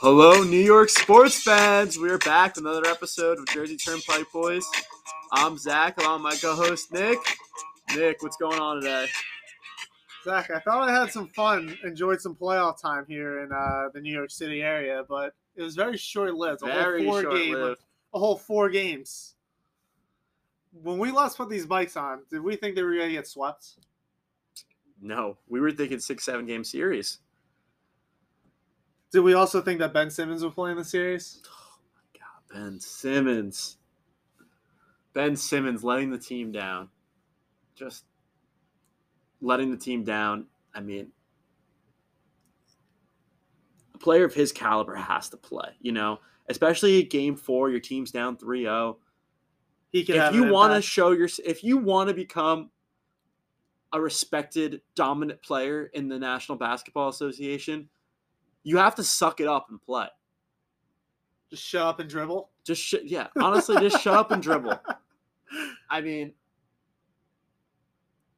Hello, New York sports fans. We're back with another episode of Jersey Turnpike Boys. I'm Zach, along with my co-host Nick. Nick, what's going on today? Zach, I thought I had some fun, enjoyed some playoff time here in uh, the New York City area, but it was very short-lived. A Very whole four game, a whole four games. When we last put these bikes on, did we think they were going to get swept? No, we were thinking six, seven game series. Did we also think that Ben Simmons would play in the series? Oh my god, Ben Simmons. Ben Simmons letting the team down. Just letting the team down. I mean, a player of his caliber has to play, you know, especially game four, your team's down 3 0. He could If you want to show your, if you want to become a respected, dominant player in the National Basketball Association, you have to suck it up and play. just shut up and dribble. Just, sh- yeah, honestly, just shut up and dribble. I mean,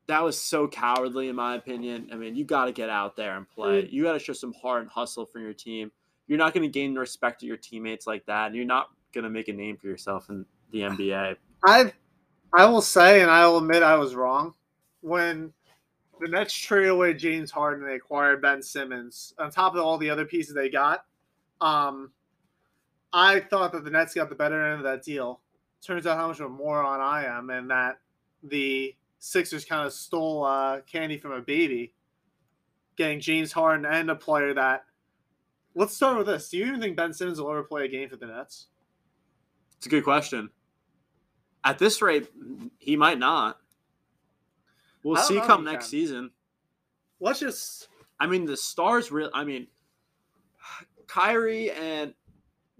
that was so cowardly, in my opinion. I mean, you got to get out there and play. You got to show some heart and hustle for your team. You're not going to gain the respect of your teammates like that. And you're not going to make a name for yourself in the NBA. I, I will say, and I will admit, I was wrong when the Nets traded away James Harden. They acquired Ben Simmons on top of all the other pieces they got. Um, I thought that the Nets got the better end of that deal. Turns out how much of a moron I am, and that the Sixers kind of stole uh, candy from a baby, getting James Harden and a player that. Let's start with this. Do you even think Ben Simmons will ever play a game for the Nets? It's a good question. At this rate, he might not. We'll see come next can. season. Let's just I mean, the stars real. I mean, Kyrie and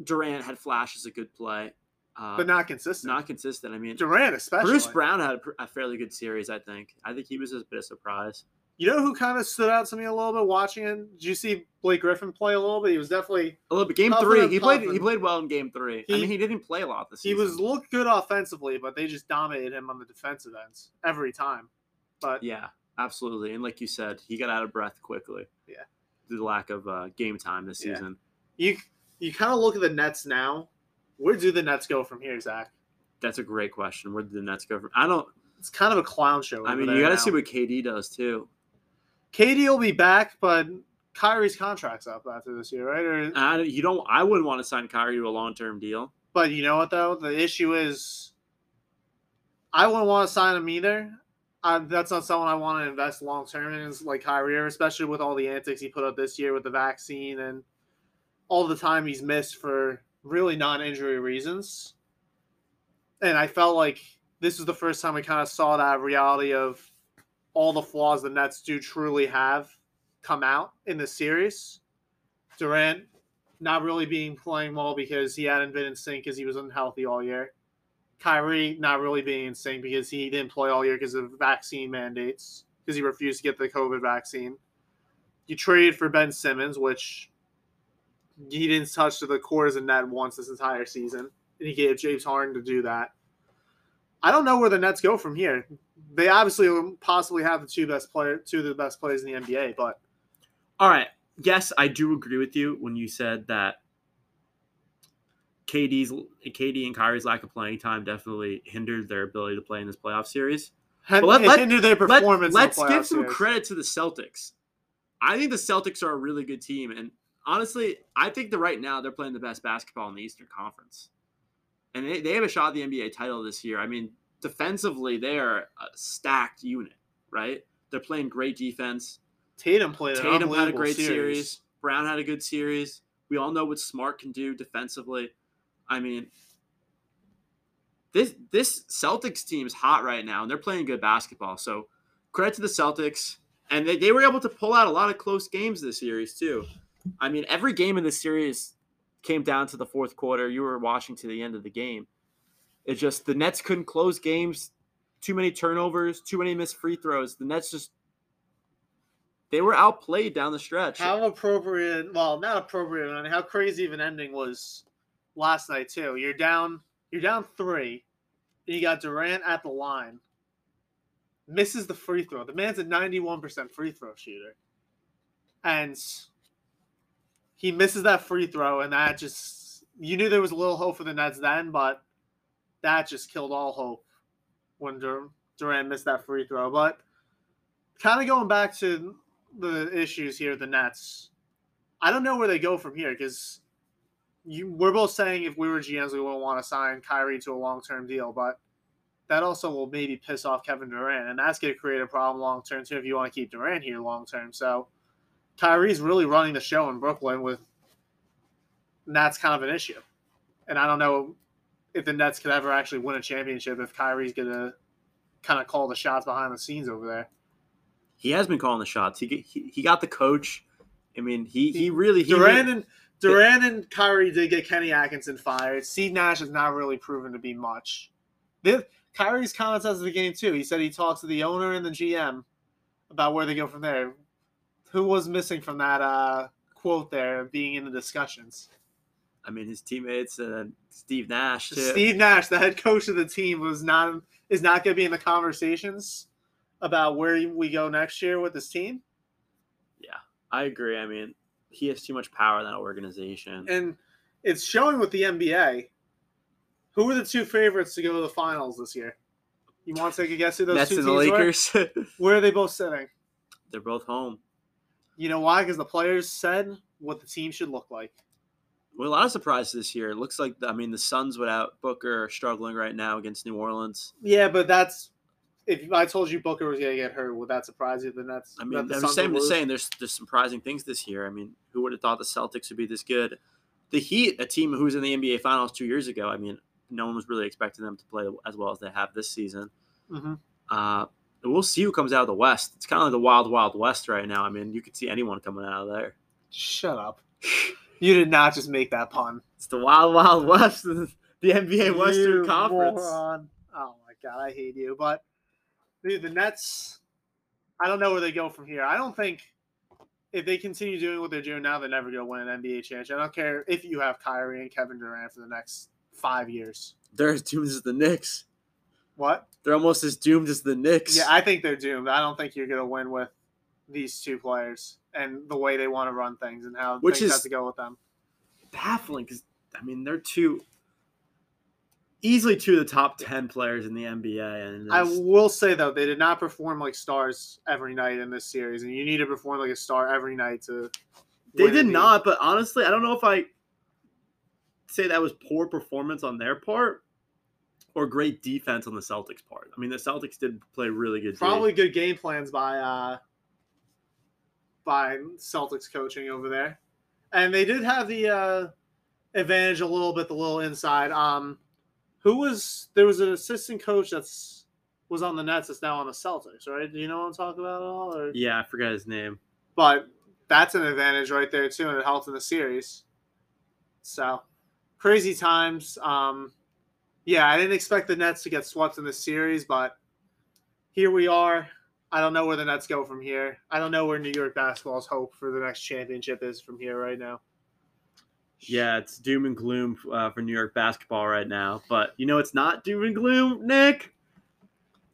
Durant had flashes of good play, uh, but not consistent. not consistent. I mean, Durant, especially. Bruce Brown had a, pr- a fairly good series. I think. I think he was a bit of surprise. You know who kind of stood out to me a little bit watching it? Did you see Blake Griffin play a little bit? He was definitely A little bit. Game three, he played. He played well in game three. I He- mean, he didn't play a lot this he season. was looked good offensively, but they just dominated him on the defensive ends every time. But Yeah, absolutely. And like you said, he got out of breath quickly. Yeah. Due to the lack of uh, game time this Yeah. season. you you kind of look at the Nets now. Where do the Nets go from here, Zach? That's a great question. Where do the Nets go from? I don't. It's kind of a clown show. I mean, you got to see what KD does too. KD will be back, but Kyrie's contract's up after this year, right? Or, I, you don't. I wouldn't want to sign Kyrie to a long term deal. but you know what though? The issue is, I wouldn't want to sign him either. I, that's not someone I want to invest long term in, is like Kyrie, especially with all the antics he put up this year with the vaccine and all the time he's missed for really non-injury reasons. And I felt like this was the first time we kind of saw that reality of all the flaws the Nets do truly have come out in the series. Durant not really being playing well because he hadn't been in sync because he was unhealthy all year. Kyrie not really being in sync because he didn't play all year because of vaccine mandates because he refused to get the COVID vaccine. You traded for Ben Simmons, which he didn't touch to the quarters of net once this entire season, and he gave James Harden to do that. I don't know where the Nets go from here. They obviously possibly have the two best player, two of the best players in the NBA, but All right. Yes, I do agree with you when you said that KD's KD and Kyrie's lack of playing time definitely hindered their ability to play in this playoff series. But let, let, hindered their performance. Let, us give some series. credit to the Celtics. I think the Celtics are a really good team, and honestly, I think that right now they're playing the best basketball in the Eastern Conference, and they, they have a shot at the NBA title this year. I mean, defensively, they are a stacked unit, right? They're playing great defense. Tatum played Tatum had a great series. series. Brown had a good series. We all know what Smart can do defensively. I mean, this this Celtics team is hot right now, and they're playing good basketball. So credit to the Celtics, and they, they were able to pull out a lot of close games this series too. I mean, every game in this series came down to the fourth quarter. You were watching to the end of the game. It's just the Nets couldn't close games. Too many turnovers, too many missed free throws. The Nets just they were outplayed down the stretch. How appropriate? Well, not appropriate. I mean, how crazy of an ending was last night too. You're down. You're down three, and you got Durant at the line. Misses the free throw. The man's a 91% free throw shooter, and he misses that free throw, and that just you knew there was a little hope for the Nets then, but that just killed all hope when Dur- Durant missed that free throw. But kind of going back to the issues here, the Nets. I don't know where they go from here because you we're both saying if we were GMs, we wouldn't want to sign Kyrie to a long term deal, but that also will maybe piss off Kevin Durant, and that's going to create a problem long term too if you want to keep Durant here long term. So Kyrie's really running the show in Brooklyn with and that's kind of an issue. And I don't know if the Nets could ever actually win a championship if Kyrie's going to kind of call the shots behind the scenes over there. He has been calling the shots. He he, he got the coach. I mean, he he really he Durant really- and Durant and Kyrie did get Kenny Atkinson fired. Steve Nash has not really proven to be much. This, Kyrie's comments as of the game too. He said he talks to the owner and the GM about where they go from there. Who was missing from that uh, quote there being in the discussions? I mean, his teammates and Steve Nash too. Steve Nash, the head coach of the team, was not is not going to be in the conversations about where we go next year with this team. Yeah, I agree. I mean, he has too much power in that organization. and it's showing with the NBA. Who are the two favorites to go to the finals this year? You want to take a guess who those Nets two and teams the were? Lakers. Where are they both sitting? They're both home. You know why? Because the players said what the team should look like. Well, a lot of surprises this year. It looks like I mean the Suns without Booker are struggling right now against New Orleans. Yeah, but that's if I told you Booker was going to get hurt, would that surprise you? Then that's I mean, that the I'm saying, would saying there's there's surprising things this year. I mean, who would have thought the Celtics would be this good? The Heat, a team who was in the NBA Finals two years ago. I mean, no one was really expecting them to play as well as they have this season. Mhm. Uh, we'll see who comes out of the West. It's kind of like the wild, wild West right now. I mean, you could see anyone coming out of there. Shut up! You did not just make that pun. It's the wild, wild West, the NBA Western You Conference. moron. Oh my god, I hate you. But dude, the Nets, I don't know where they go from here. I don't think if they continue doing what they're doing now, they're never going to win an NBA championship. I don't care if you have Kyrie and Kevin Durant for the next five years. They're as doomed as the Knicks. What? They're almost as doomed as the Knicks. Yeah, I think they're doomed. I don't think you're going to win with these two players and the way they want to run things and how Which things is- have to go with them. baffling because I mean they're two easily two of the top ten players in the NBA, and I will say though, they did not perform like stars every night in this series, and you need to perform like a star every night to. they did not. But honestly, I don't know if I say that was poor performance on their part or great defense on the Celtics part. I mean, the Celtics did play really good. Probably good game plans by uh by Celtics coaching over there. And they did have the uh advantage a little bit, the little inside. Um who was there was an assistant coach that's was on the Nets that's now on the Celtics, right? Do you know what I'm talking about at all? Or yeah, I forgot his name. but that's an advantage right there too, and it helped in the series. So crazy times. Um, yeah, I didn't expect the Nets to get swept in the series, but here we are. I don't know where the Nets go from here. I don't know where New York basketball's hope for the next championship is from here right now. Yeah, it's doom and gloom uh, for New York basketball right now. But you know, it's not doom and gloom, Nick.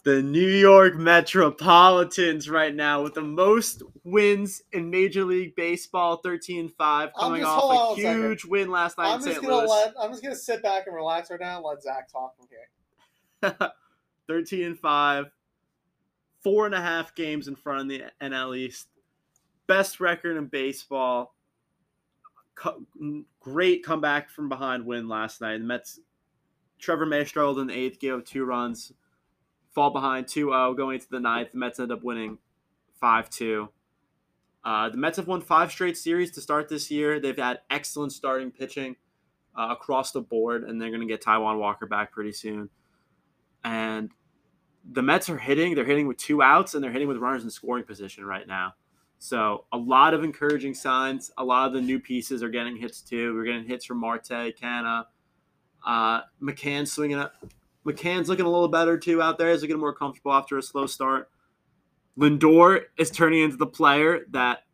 The New York Metropolitans right now with the most wins in Major League Baseball, 13 5, coming just- off a a huge win last night I'm in just St. gonna Louis. let I'm just gonna sit back and relax right now and let Zach talk from here. 13 and 5, four and a half games in front of the NL East. Best record in baseball. Great comeback from behind win last night. The Mets, Trevor May struggled in the eighth, gave up two runs, fall behind 2 0 going into the ninth. The Mets end up winning 5 2. Uh, the Mets have won five straight series to start this year. They've had excellent starting pitching uh, across the board, and they're going to get Taijuan Walker back pretty soon. And the Mets are hitting. They're hitting with two outs, and they're hitting with runners in scoring position right now. So a lot of encouraging signs. A lot of the new pieces are getting hits too. We're getting hits from Marte, Canha, uh, McCann swinging up. McCann's looking a little better too out there. He's looking more comfortable after a slow start. Lindor is turning into the player that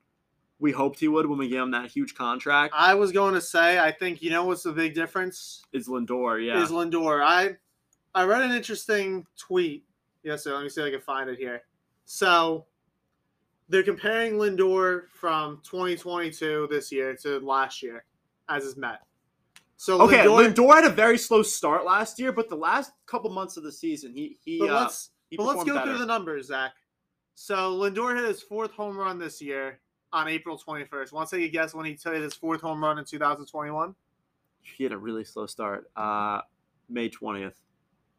we hoped he would when we gave him that huge contract. I was going to say, I think you know what's the big difference Is Lindor, yeah. is Lindor. I I read an interesting tweet yesterday. Let me see if I can find it here. So they're comparing Lindor from 2022 this year to last year as his Met. So Okay, Lindor, Lindor had a very slow start last year, but the last couple months of the season, he he but uh, let's he but let's performed go through the numbers, Zach. So Lindor hit his fourth home run this year on April 21st. Want to take a guess when he hit his fourth home run in 2021? He had a really slow start. Uh, May twentieth.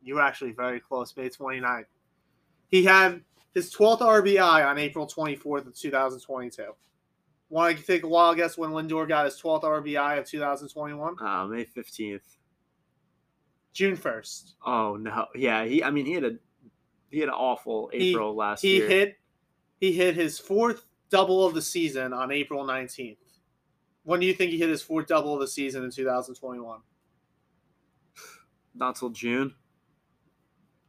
You were actually very close, May 29th. He had his 12th RBI on April 24th of 2022. Want to take a wild guess when Lindor got his 12th RBI of 2021? Uh, May fifteenth. June 1st. Oh no, yeah. He, I mean, he had a he had an awful He- April last He year. hit he hit his fourth double of the season on April 19th. When do you think he hit his fourth double of the season in 2021? not till June.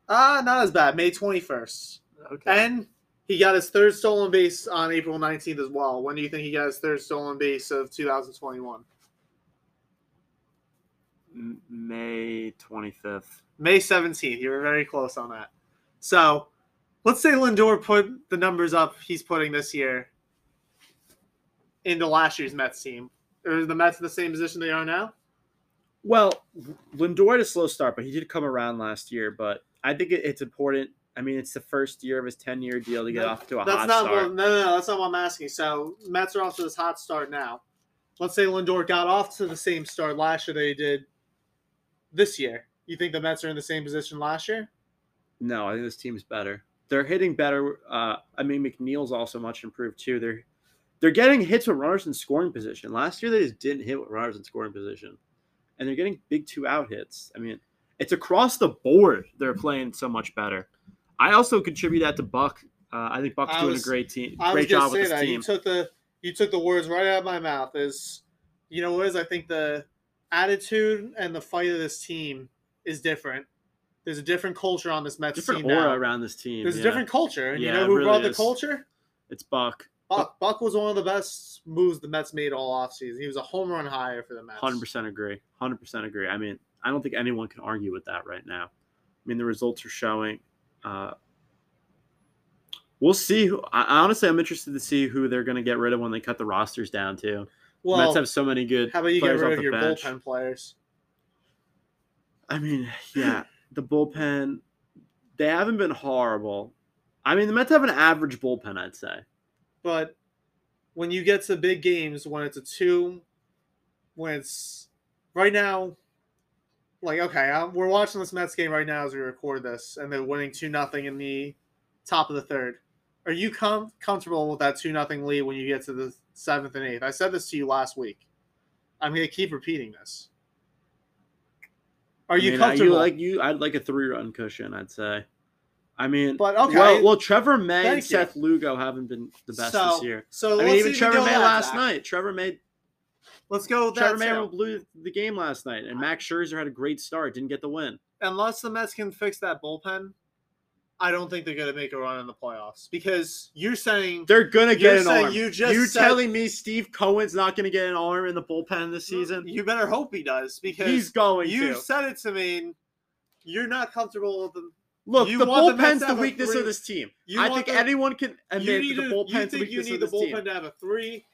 Ah, not as bad. May 21st. Okay. And he got his third stolen base on April 19th as well. When do you think he got his third stolen base of 2021? May twenty fifth. May 17th. You were very close on that. So let's say Lindor put the numbers up he's putting this year into last year's Mets team. Are the Mets in the same position they are now? Well, Lindor had a slow start, but he did come around last year. But I think it's important. I mean, it's the first year of his ten year deal to get No, off to a That's hot not start. what, no, no, no, that's not what I'm asking. So Mets are off to this hot start now. Let's say Lindor got off to the same start last year they did this year. You think the Mets are in the same position last year? No, I think this team's better. They're hitting better. Uh, I mean, McNeil's also much improved too. They're they're getting hits with runners in scoring position. Last year they just didn't hit with runners in scoring position, and they're getting big two out hits. I mean, it's across the board. They're playing so much better. I also contribute that to Buck. Uh, I think Buck's I doing was- a great team, I great job with this that team. you took the you took the words right out of my mouth. Is you know what is I think the attitude and the fight of this team is different. There's a different culture on this Mets different team aura now. around this team. There's yeah. a different culture, and Yeah, you know who really brought the culture? It's Buck. Buck. Buck was one of the best moves the Mets made all offseason. He was a home run hire for the Mets. Hundred percent agree. Hundred percent agree. I mean, I don't think anyone can argue with that right now. I mean, the results are showing. Uh, we'll see. Who, I, honestly, I'm interested to see who they're going to get rid of when they cut the rosters down too. Well, Mets have so many good. how about you get rid of your bench. bullpen players? I mean, yeah, the bullpen. They haven't been horrible. I mean, the Mets have an average bullpen, I'd say. But when you get to big games, when it's a two, when it's right now, like okay, i we're watching this Mets game right now as we record this, and they're winning two nothing in the top of the third. Are you com- comfortable with that two nothing lead when you get to the seventh and eighth? I said this to you last week. I'm going to keep repeating this. Are I you mean, comfortable? like you, I'd like a three-run cushion. I'd say. I mean, But, okay. Well, well, Trevor May and Thank you. Seth Lugo haven't been the best so, this year. So I mean, even Trevor May last Zach. night. Trevor May, Let's go with Trevor that. May too. blew the game last night, and Max Scherzer had a great start, didn't get the win. unless the Mets can fix that bullpen, I don't think they're going to make a run in the playoffs because you're saying They're gonna get an saying arm. you just you said- telling me Steve Cohen's not gonna get an arm in the bullpen this season? You better hope he does because He's going you to. said it to me. You're not comfortable with them. Look, you the want the bullpen's the weakness three- of this team. You I think the- anyone can You admit need that to, the you bullpen's the think you need of the bullpen team. to have a three,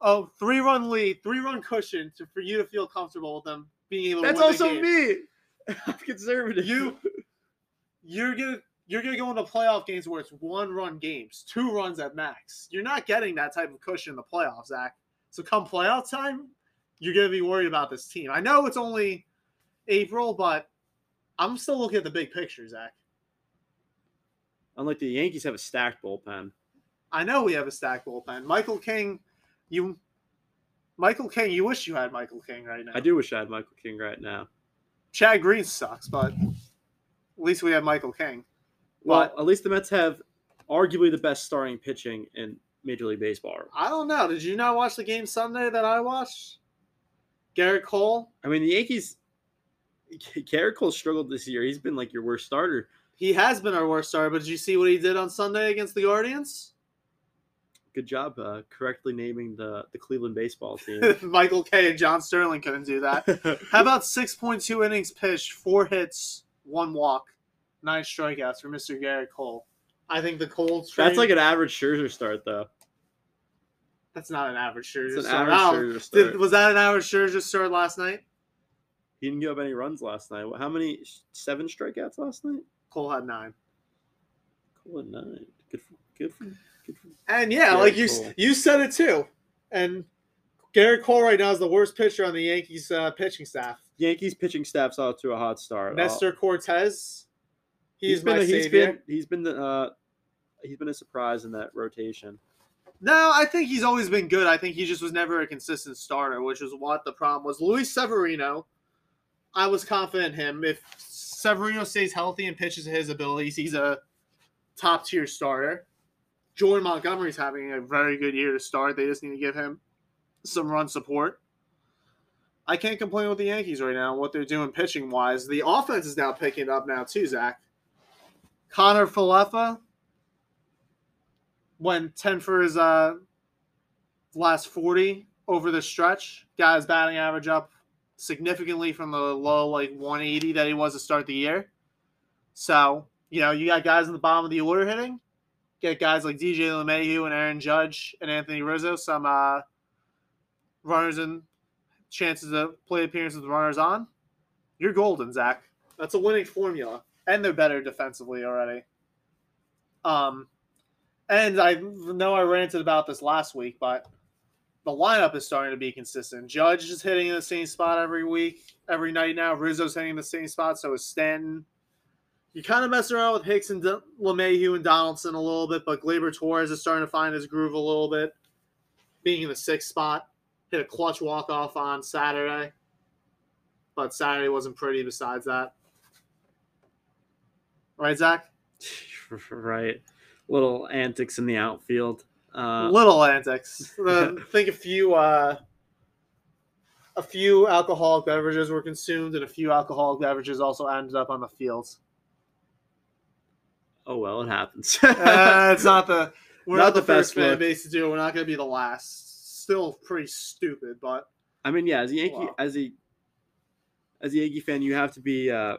oh, three run lead, three run cushion to, for you to feel comfortable with them being able. That's to win also the game. me. I'm conservative. You- You're gonna you're gonna go into playoff games where it's one run games, two runs at max. You're not getting that type of cushion in the playoffs, Zach. So come playoff time, you're gonna be worried about this team. I know it's only April, but I'm still looking at the big picture, Zach. Unlike the Yankees have a stacked bullpen. I know we have a stacked bullpen. Michael King, you Michael King, you wish you had Michael King right now. I do wish I had Michael King right now. Chad Green sucks, but at least we have Michael King. Well, But- at least the Mets have arguably the best starting pitching in Major League Baseball. I don't know. Did you not watch the game Sunday that I watched? Gerrit Cole, I mean, the Yankees. Gerrit Cole struggled this year. He's been like your worst starter. he has been our worst starter, but did you see what he did on Sunday against the Guardians? Good job uh, correctly naming the the Cleveland baseball team. Michael Kay and John Sterling couldn't do that. How about 6.2 innings pitched, four hits, one walk, nine strikeouts for Mr. Gerrit Cole? I think the strain. That's like an average Scherzer start, though. That's not an average Scherzer It's an start. average Scherzer start. did- was that an average Scherzer start last night? He didn't give up any runs last night. How many? Seven strikeouts last night. Cole had nine. Cole had nine. Good for good for good for. And yeah, like you you said it too. And Gerrit Cole right now is the worst pitcher on the Yankees uh, pitching staff. Yankees pitching staff's off to a hot start. Nestor Cortes, he's, he's been my a, he's savior. been he's been the uh, he's been a surprise in that rotation. No, I think he's always been good. I think he just was never a consistent starter, which is what the problem was. Luis Severino, I was confident in him. If Severino stays healthy and pitches his abilities, he's a top tier starter. Jordan Montgomery's having a very good year to start. They just need to give him some run support. I can't complain with the Yankees right now, what they're doing pitching wise. The offense is now picking up now too, Zach. Connor Falefa went 10 for his uh, last 40 over the stretch. His batting average up significantly from the low, like 180 that he was to start the year. So, you know, you got guys in the bottom of the order hitting. Get guys like DJ LeMahieu and Aaron Judge and Anthony Rizzo, some uh, runners and chances to play appearances with runners on. You're golden, Zach. That's a winning formula. And they're better defensively already. Um, and I know I ranted about this last week, but the lineup is starting to be consistent. Judge is hitting in the same spot every week, every night now. Rizzo's hitting in the same spot, so is Stanton. You kind of mess around with Hicks and D- LeMahieu and Donaldson a little bit, but Gleyber Torres is starting to find his groove a little bit, being in the sixth spot. Hit a clutch walk off on Saturday, but Saturday wasn't pretty besides that. Right, Zach? right. Little antics in the outfield. Uh, little antics. I think a few uh, a few alcoholic beverages were consumed, and a few alcoholic beverages also ended up on the fields. Oh well, it happens. Uh, it's not the we're Not not, the, the first fan base to do it. We're not going to be the last. Still pretty stupid, but I mean, yeah, as a Yankee, Wow. as a as a Yankee fan, you have to be uh,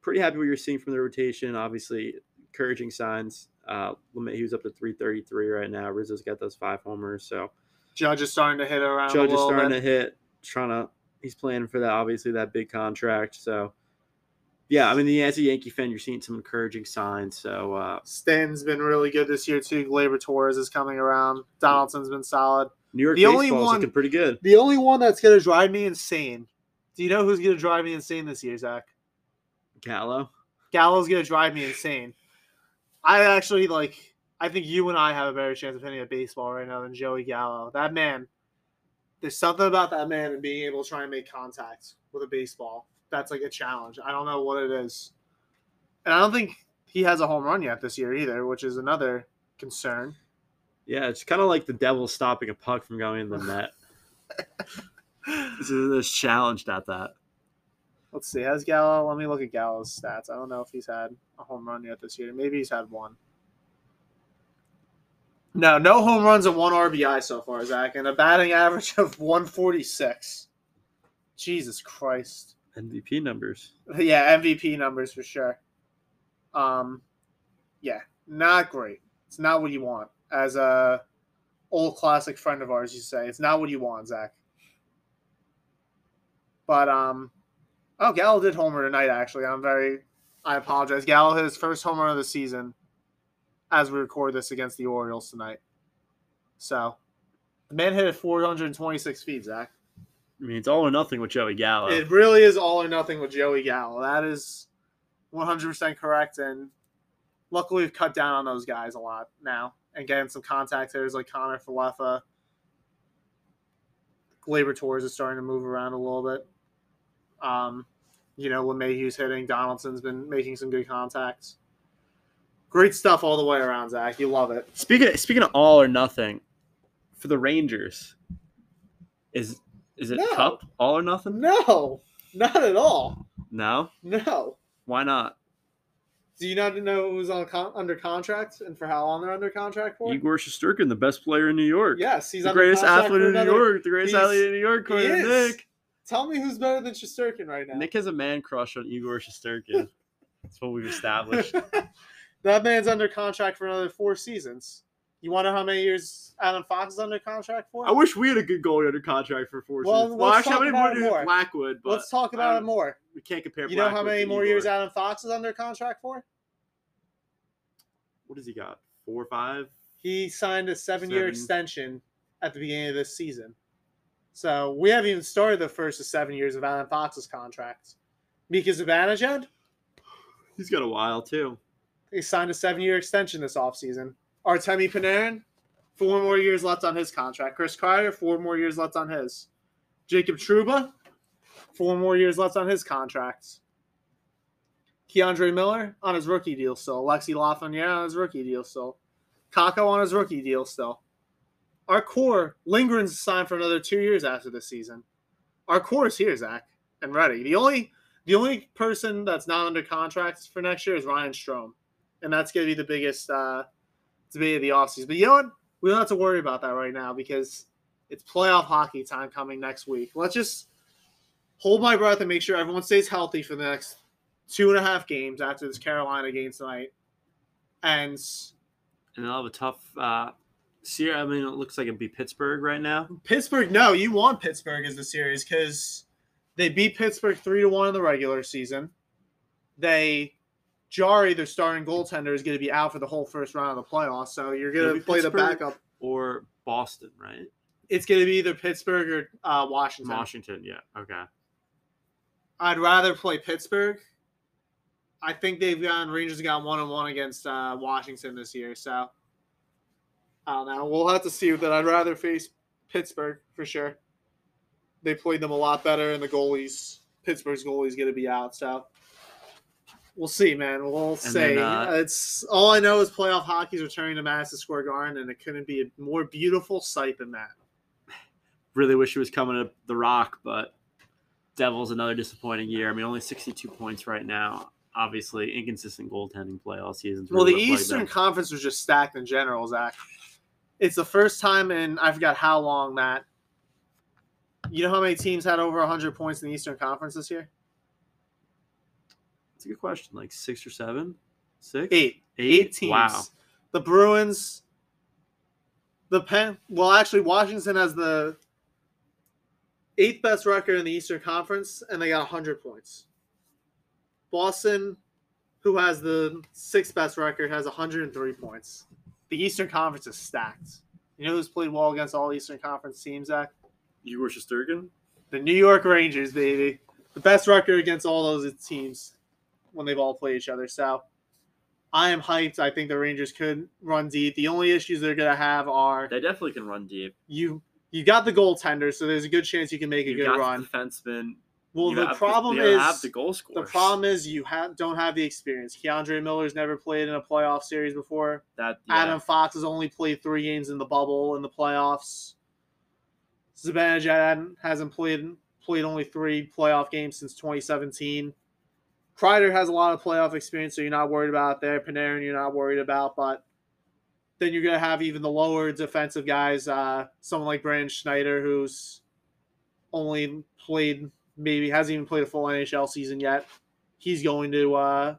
pretty happy what you're seeing from the rotation. Obviously, encouraging signs. Uh, He's up to 333 right now. Rizzo's got those five homers, so Judge is starting to hit around. Judge is starting bit. to hit. Trying to, he's playing for that. Obviously, that big contract. So, yeah, I mean, as a Yankee fan, you're seeing some encouraging signs. So, uh, Stanton's been really good this year too. Gleyber Torres is coming around. Donaldson's been solid. New York The only one- looking pretty good. The only one that's going to drive me insane. Do you know who's going to drive me insane this year, Zach? Gallo. Gallo's gonna drive me insane. I actually like. I think you and I have a better chance of hitting a baseball right now than Joey Gallo. That man, there's something about that man and being able to try and make contact with a baseball. That's like a challenge. I don't know what it is, and I don't think he has a home run yet this year either, which is another concern. Yeah, it's kind of like the devil stopping a puck from going in the net. this is this challenged at that. Let's see. Has Gallo? Let me look at Gallo's stats. I don't know if he's had a home run yet this year. Maybe he's had one. No, no home runs and one RBI so far, Zach, and a batting average of 146. Jesus Christ. MVP numbers. Yeah, MVP numbers for sure. Um, yeah, not great. It's not what you want. As a old classic friend of ours, you say it's not what you want, Zach. But um, oh, Gallo did homer tonight. Actually, I'm very. I apologize. Gallo hit his first homer of the season, as we record this against the Orioles tonight. So, the man hit it 426 feet, Zach. I mean, it's all or nothing with Joey Gallo. It really is all or nothing with Joey Gallo. That is 100% correct. And luckily, we've cut down on those guys a lot now and getting some contact hitters like Connor Falefa. Gleyber Torres is starting to move around a little bit. Um, you know, LeMahieu's hitting. Donaldson's been making some good contacts. Great stuff all the way around, Zach. You love it. Speaking of, speaking of all or nothing, for the Rangers, is is it No. Cup all or nothing? No, not at all. No, No. why not? Do you not know who's on con- under contract and for how long they're under contract for? Igor Shesterkin, the best player in New York. Yes, he's the greatest athlete in New York. The greatest he's- athlete in New York, according. Nick. Tell me who's better than Shesterkin right now. Nick has a man crush on Igor Shesterkin. That's what we've established. That man's under contract for another four seasons. You want to know how many years Adam Fox is under contract for? I wish we had a good goalie under contract for four Well, seasons. Well, let's actually, how many about more more. Blackwood? But Let's talk about it more. We can't compare. You know how many more years. Adam Fox is under contract for? What does he got? Four or five? He signed a seven-year Seven. extension at the beginning of this season. So we haven't even started the first of seven years of Adam Fox's contract. Mika Zibanejad, He's got a while too. he signed a seven-year extension this offseason. Artemi Panarin, four more years left on his contract. Chris Kreider, four more years left on his. Jacob Trouba, four more years left on his contract. K'Andre Miller on his rookie deal still. Alexis Lafreniere on his rookie deal still. Kakko on his rookie deal still. Our core, Lindgren's signed for another two years after this season. Our core is here, Zach, and ready. The only the only person that's not under contract for next year is Ryan Strome. And that's gonna be the biggest uh debate of the offseason. But you know what? We don't have to worry about that right now because it's playoff hockey time coming next week. Let's just hold my breath and make sure everyone stays healthy for the next two and a half games after this Carolina game tonight. And And they'll have a tough. Uh, series. I mean, it looks like it'd be Pittsburgh right now. Pittsburgh, no, you want Pittsburgh as the series because they beat Pittsburgh three to one in the regular season. They Jarry, their starting goaltender, is going to be out for the whole first round of the playoffs. So you're going to play the backup. Or Boston, right? It's going to be either Pittsburgh or uh, Washington. Washington, yeah. Okay. I'd rather play Pittsburgh. I think they've gotten Rangers have gotten one on one against uh, Washington this year. So I don't know. We'll have to see that. I'd rather face Pittsburgh for sure. They played them a lot better, and the goalies, Pittsburgh's goalie's going to be out. So we'll see, man. We'll say uh, it's all I know is playoff hockey's returning to Madison Square Garden, and it couldn't be a more beautiful sight than that. Really wish it was coming to the Rock, but Devils another disappointing year. I mean, only 62 points right now. Obviously, inconsistent goaltending play all seasons. Well, the really Eastern. Conference was just stacked in general, Zach. It's the first time in I forgot how long, Matt. You know how many teams had over 100 points in the Eastern Conference this year? It's a good question. Like six or seven, six, Eight. Eight? Eight teams. Wow. The Bruins, the Pen. Well, actually, Washington has the eighth best record in the Eastern Conference, and they got 100 points. Boston, who has the sixth best record, has 103 points. The Eastern Conference is stacked. You know who's played well against all Eastern Conference teams, Zach? Igor Shesterkin. The New York Rangers, baby. The best record against all those teams when they've all played each other. So I am hyped. I think the Rangers could run deep. The only issues they're gonna have are They definitely can run deep. you you got the goaltender, so there's a good chance you can make a You good got run. the defenseman. Well, you the problem you is have the goal the problem is you have don't have the experience. K'Andre Miller's never played in a playoff series before. that yeah. Adam Fox has only played three games in the bubble in the playoffs. Zibanejad hasn't played played only three playoff games since 2017. Kreider has a lot of playoff experience, so you're not worried about there. Panarin, you're not worried about, but then you're gonna have even the lower defensive guys, uh, someone like Braden Schneider, who's only played maybe hasn't even played a full NHL season yet. He's going to uh,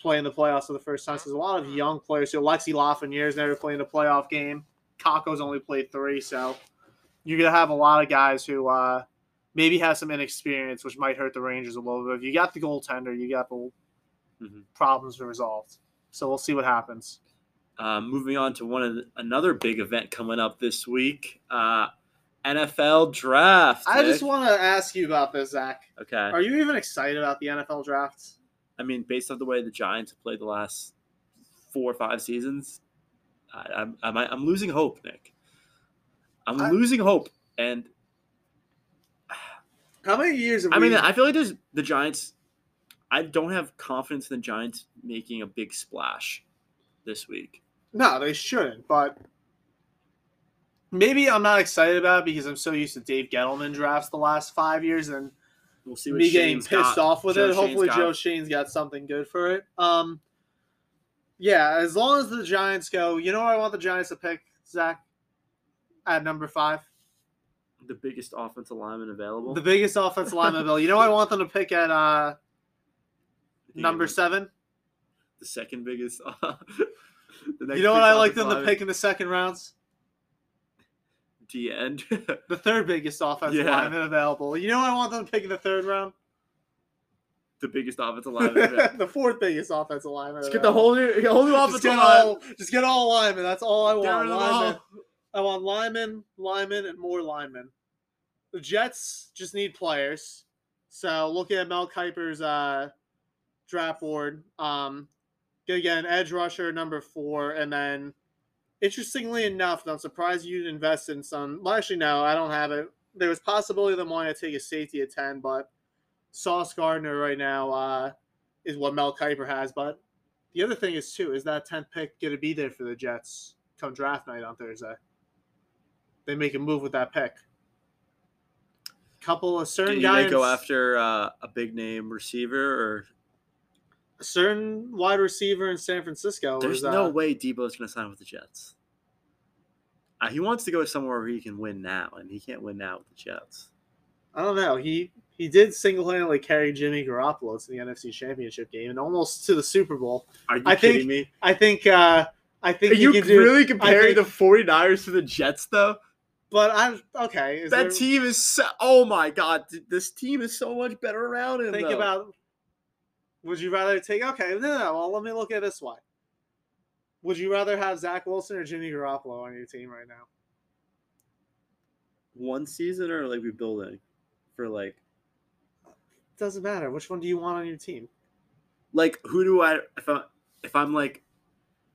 play in the playoffs for the first time. So there's a lot of young players. So Alexis Lafreniere's never played in a playoff game. Kakko's only played three. So you're gonna have a lot of guys who uh, maybe has some inexperience, which might hurt the Rangers a little bit. If you got the goaltender, you got the Mhm. problems resolved. So we'll see what happens. Um, moving on to one of the, another big event coming up this week, uh, NFL draft. I just want to ask you about this, Zach. Okay. Are you even excited about the NFL draft? I mean, based on the way the Giants have played the last four or five seasons, I, I'm, I'm I'm losing hope, Nick. I'm I- losing hope, and How many years have I mean, I feel like there's the Giants. I don't have confidence in the Giants making a big splash this week. No, they shouldn't. But maybe I'm not excited about it because I'm so used to Dave Gettleman drafts the last five years and We'll see what me getting Schoen's pissed got. off with Joe it. Hopefully, Schoen's Joe got. Schoen's got something good for it. Um, yeah, as long as the Giants go, you know I want the Giants to pick, Zach, at number five, the biggest offensive lineman available. the biggest offensive lineman available. You know what I want them to pick at uh, number seven, the second biggest. the next You know what I like them to pick in the second rounds? D end. The third biggest offensive Yeah. lineman available. You know what I want them to pick in the third round? the biggest offensive lineman. the fourth biggest offensive lineman. Let's get the whole new, whole new just offensive get, line. all, just get all linemen. That's all I want. Linemen. I want linemen, linemen, and more linemen. The Jets just need players. So looking at Mel Kiper's uh, draft board, um, gonna get an edge rusher number four, and then interestingly enough, and I'm surprised you didn't invest in some. Well, actually, no, I don't have it. There was possibility of them wanting to take a safety at ten, but Sauce Gardner right now uh, is what Mel Kiper has. But the other thing is too is that tenth pick to be there for the Jets come draft night on Thursday? They make a move with that pick. Couple of certain Do guys they go after uh, a big name receiver, or a certain wide receiver in San Francisco. there's was, uh, no way Deebo's going to sign with the Jets. Uh, he wants to go somewhere where he can win now, and he can't win now with the Jets. I don't know. He he did single handedly carry Jimmy Garoppolo to the NFC Championship game and almost to the Super Bowl. Are you I think- kidding me? I think. uh I think Are you can do, really comparing think- the 49ers to the Jets, though? But I'm okay. Is that there, team is so, oh my god, this team is so much better around him. think though. about. Would you rather take? Okay, no, no, no. Well, let me look at it this way. Would you rather have Zach Wilson or Jimmy Garoppolo on your team right now? one season or like rebuilding for like Doesn't matter. Which one do you want on your team? like who do I if I if I'm like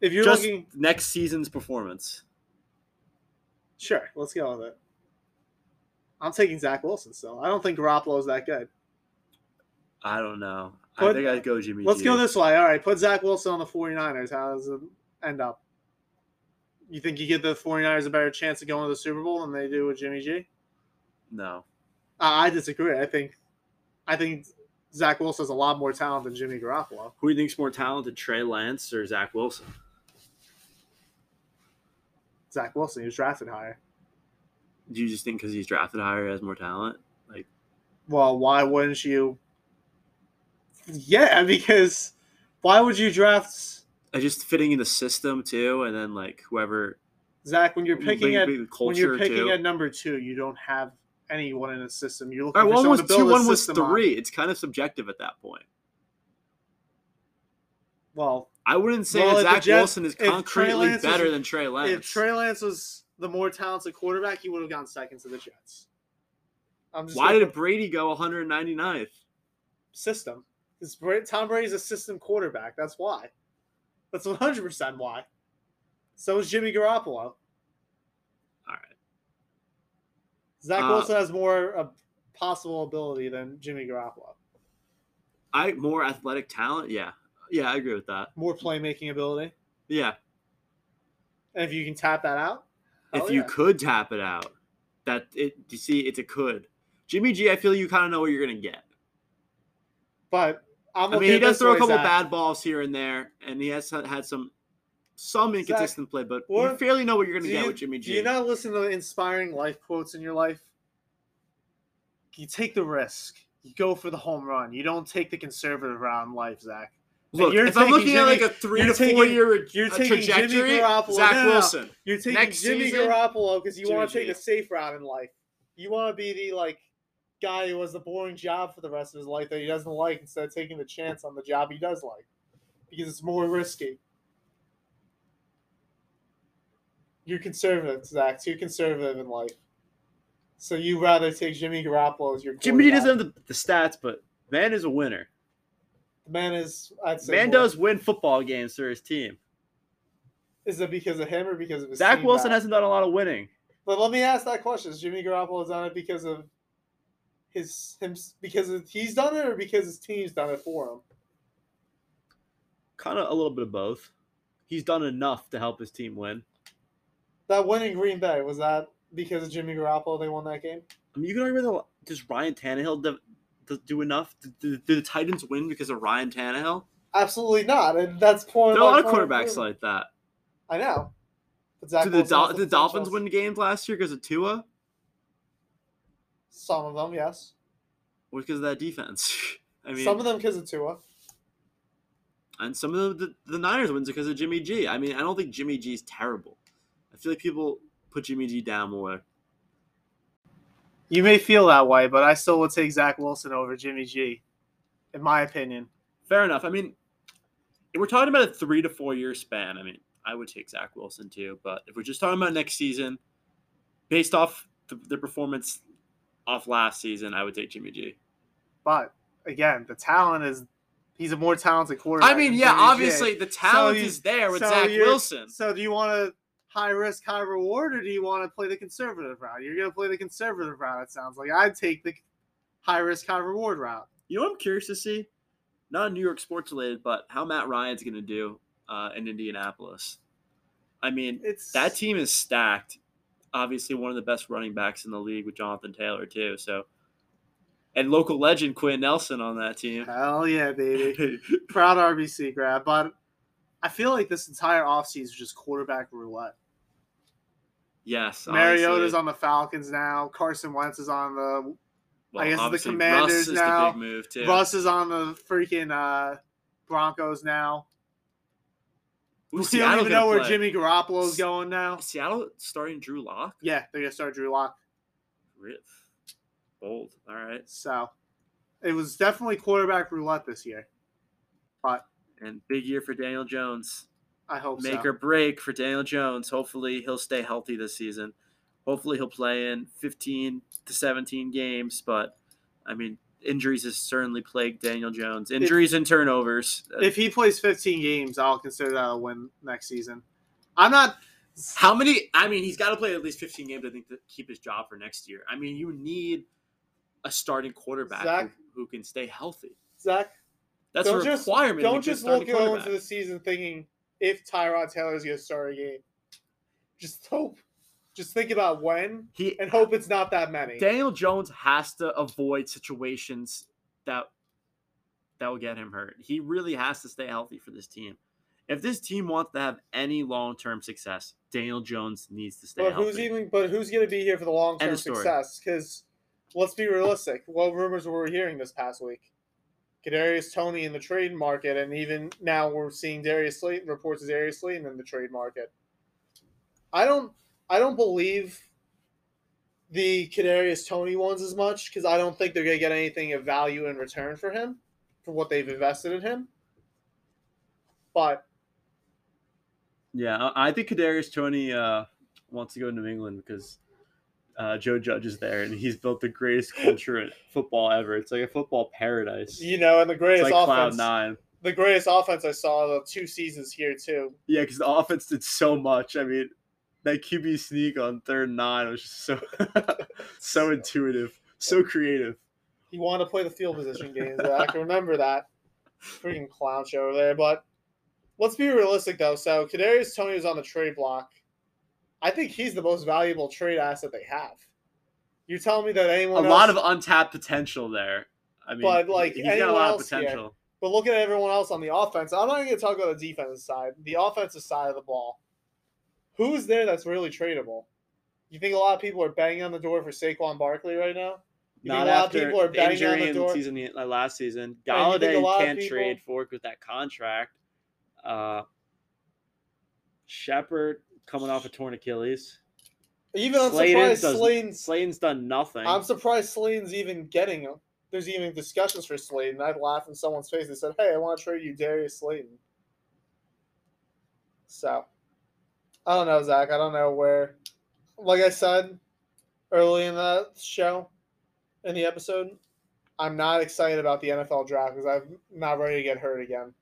If you're just looking, next season's performance. Sure, let's go with it. I'm taking Zach Wilson still. I don't think Garoppolo's that good. I don't know. I think I'd go Jimmy. Let's G. go this way. All right, put Zach Wilson on the 49ers. How does it end up? You think you give the 49ers a better chance of going to the Super Bowl than they do with Jimmy G? No. Uh, I disagree. I think I think Zach Wilson has a lot more talent than Jimmy Garoppolo. Who do you think's more talented, Trey Lance or Zach Wilson? Zach Wilson, he was drafted higher. Do you just think because he's drafted higher, he has more talent? Like Well, why wouldn't you? Yeah, because why would you draft uh, just fitting in the system too, and then like whoever Zach when you're picking at when you're picking too. at number two? You don't have anyone in the system. You're looking All right, for one was to build two, one was system on. three. It's kind of subjective at that point. Well, I wouldn't say Well, that Zach Jets- Wilson is concretely Lance was- better than Trey Lance. if Trey Lance was the more talented quarterback, he would have gone second to the Jets. I'm just Why did Brady go 199th? system? Tom Brady's a system quarterback. That's why. That's 100 percent why. So is Jimmy Garoppolo. All right. Zach Uh, Wilson has more uh, possible ability than Jimmy Garoppolo. I more athletic talent. Yeah, yeah, I agree with that. More playmaking ability. Yeah, And if you can tap that out, if you could tap it out, that it. You see, it's a could. Jimmy G, I feel you kind of know what you're gonna get. But I'm I mean, he does throw a couple Zach. bad balls here and there, and he has had some some inconsistent play, but you fairly know what you're gonna get you, with Jimmy do G. you not listen to inspiring life quotes in your life? You take the risk. You go for the home run. You don't take the conservative route in life, Zach. Look, you're if I'm taking looking at like a three to taking- four year you're taking Jimmy trajectory, Garoppolo- Zach no, no, no. Wilson. You're taking Next Jimmy season, Garoppolo because you want to take G. a safe route in life. You want to be the like guy who has the boring job for the rest of his life that he doesn't like instead of taking the chance on the job he does like because it's more risky. You're conservative, Zach. Too conservative in life. So you rather take Jimmy Garoppolo as your Jimmy G doesn't have the, the stats, but man is a winner. The man is. I'd say Man more- does win football games for his team. Is it because of him or because of his Zach Wilson now? hasn't done a lot of winning. But let me ask that question: Is Jimmy Garoppolo done it because of his him because of, he's done it, or because his team's done it for him? Kind of a little bit of both. He's done enough to help his team win. That win in Green Bay was that because of Jimmy Garoppolo they won that game? I mean, you can argue that does Ryan Tannehill do, enough? Do, do the Titans win because of Ryan Tannehill? Absolutely not, and that's point. There are a lot of quarterbacks like that. I know. Did the, Dol- the Dolphins win games last year because of Tua? Some of them, yes. Or because of that defense? I mean, Some of them because of Tua. and some of the, the Niners wins because of Jimmy G. I mean, I don't think Jimmy G is terrible. I feel like people put Jimmy G down more. You may feel that way, but I still would take Zach Wilson over Jimmy G, in my opinion. Fair enough. I mean, if we're talking about a three to four year span, I mean, I would take Zach Wilson too. But if we're just talking about next season, based off the, the performance off last season, I would take Jimmy G. But again, the talent is he's a more talented quarterback. I mean, yeah, G. obviously the talent you- is there with so Zach Wilson. So do you want to high risk, high reward, or do you want to play the conservative route? You're gonna play the conservative route. It sounds like I'd take the high risk, high reward route. You know what I'm curious to see? Not New York sports related, but how Matt Ryan's going to do uh, in Indianapolis. I mean, It's that team is stacked. Obviously, one of the best running backs in the league with Jonathan Taylor too. So, and local legend Quenton Nelson on that team. hell yeah, baby. Proud RBC grab, but I feel like this entire offseason is just quarterback roulette. yes, Mariota's honestly. on the Falcons now. Carson Wentz is on the. Well, I guess the Commanders Russ is now. the big move too. Russ is on the freaking uh, Broncos now. Who's we don't even know where play? Jimmy Garoppolo's going now. Seattle starting Drew Lock. Yeah, they're gonna start Drew Lock. Bold. All right. So it was definitely quarterback roulette this year. But And big year for Daniel Jones. I hope make so. or break for Daniel Jones. Hopefully, he'll stay healthy this season. Hopefully, he'll play in 15 to 17 games. But I mean, injuries has certainly plagued Daniel Jones. Injuries and turnovers. Uh, If he plays 15 games, I'll consider that a win next season. I'm not. How many? I mean, he's got to play at least 15 games, I think, to keep his job for next year. I mean, you need a starting quarterback Zach? who, who can stay healthy. Zach, That's a don't just requirement. a don't just look going into the season thinking if Tyrod Taylor's going to start a game. Just hope. Just think about when He and hope it's not that many. Daniel Jones has to avoid situations that that will get him hurt. He really has to stay healthy for this team. If this team wants to have any long-term success, Daniel Jones needs to stay But healthy. who's even? But who's going to be here for the long term End of story. success? Because let's be realistic. What rumors were we hearing this past week? Kadarius Toney in the trade market, and even now we're seeing Darius Slayton reports of Darius Slayton in the trade market. I don't. I don't believe the Kadarius Toney ones as much because I don't think they're going to get anything of value in return for him for what they've invested in him. But yeah, I I think Kadarius Toney uh, wants to go to New England because uh, Joe Judge is there, and he's built the greatest culture in football ever. It's like a football paradise. you know, and the it's greatest like cloud offense, nine. the greatest offense I saw the two seasons here too. Yeah, because the offense did so much. I mean, that QB sneak on third and nine was just so so intuitive, so creative. He wanted to play the field position games. I can remember that. Freaking clown show over there. But let's be realistic though. So Kadarius Toney was on the trade block. I think he's the most valuable trade asset they have. You're telling me that anyone A anyone lot of untapped potential there. I mean, But, like, he's got a anyone lot of else here- potential. but look at everyone else on the offense. I'm not even gonna talk about the defensive side. The offensive side of the ball. Who's there that's really tradable? You think a lot of people are banging on the door for Saquon Barkley right now? You Not think a lot of after people are the banging on injury the in season uh, last season. And you Golladay can't people- trade Fork with that contract. Uh, Shepard coming off a torn Achilles. Even I'm surprised Slayton's Slayton's done nothing. I'm surprised Slayton's even getting him. There's even discussions for Slayton. I'd laugh in someone's face and said, "Hey, I want to trade you Darius Slayton." So, I don't know, Zach. I don't know where. Like I said early in the show, in the episode, I'm not excited about the NFL draft because I'm not ready to get hurt again.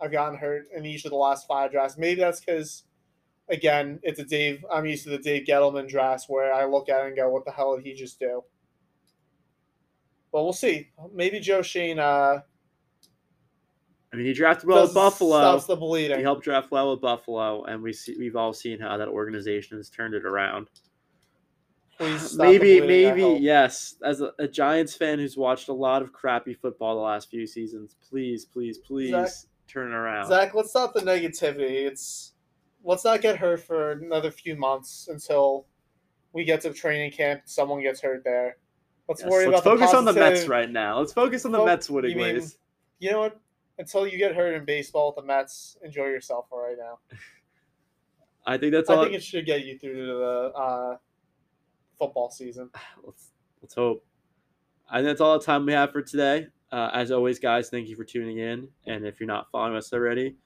I've gotten hurt in each of the last five drafts. Maybe that's because, again, it's a Dave. I'm used to the Dave Gettleman drafts where I look at it and go, "What the hell did he just do?" But we'll see. Maybe Joe Schoen uh, I mean, he drafted well with Buffalo. stops the bleeding. He helped draft well with Buffalo, and we see we've all seen how that organization has turned it around. Maybe, maybe, yes. As a, a Giants fan who's watched a lot of crappy football the last few seasons, please, please, please Zach- turn it around. Zach, let's stop the negativity. It's let's not get hurt for another few months until we get to training camp. Someone gets hurt there. Let's Yes, worry let's about focus the on the Mets right now. Let's focus on the Mets winning you mean- ways. You know what? until you get hurt in baseball with the Mets, enjoy yourself for right now. I think that's I all. think it should get you through to the uh, football season. let's let's hope. Think that's all the time we have for today. Uh, as always, guys, thank you for tuning in. And if you're not following us already,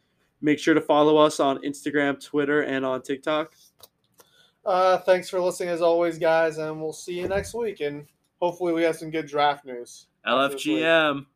make sure to follow us on Instagram, Twitter, and on TikTok. Uh, thanks for listening as always, guys, and we'll see you next week. And hopefully, we have some good draft news. after this week. LFGM.